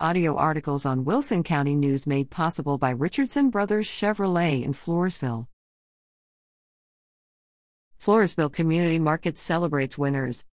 Audio articles on Wilson County News made possible by Richardson Brothers Chevrolet in Floresville. Floresville Community Market celebrates winners.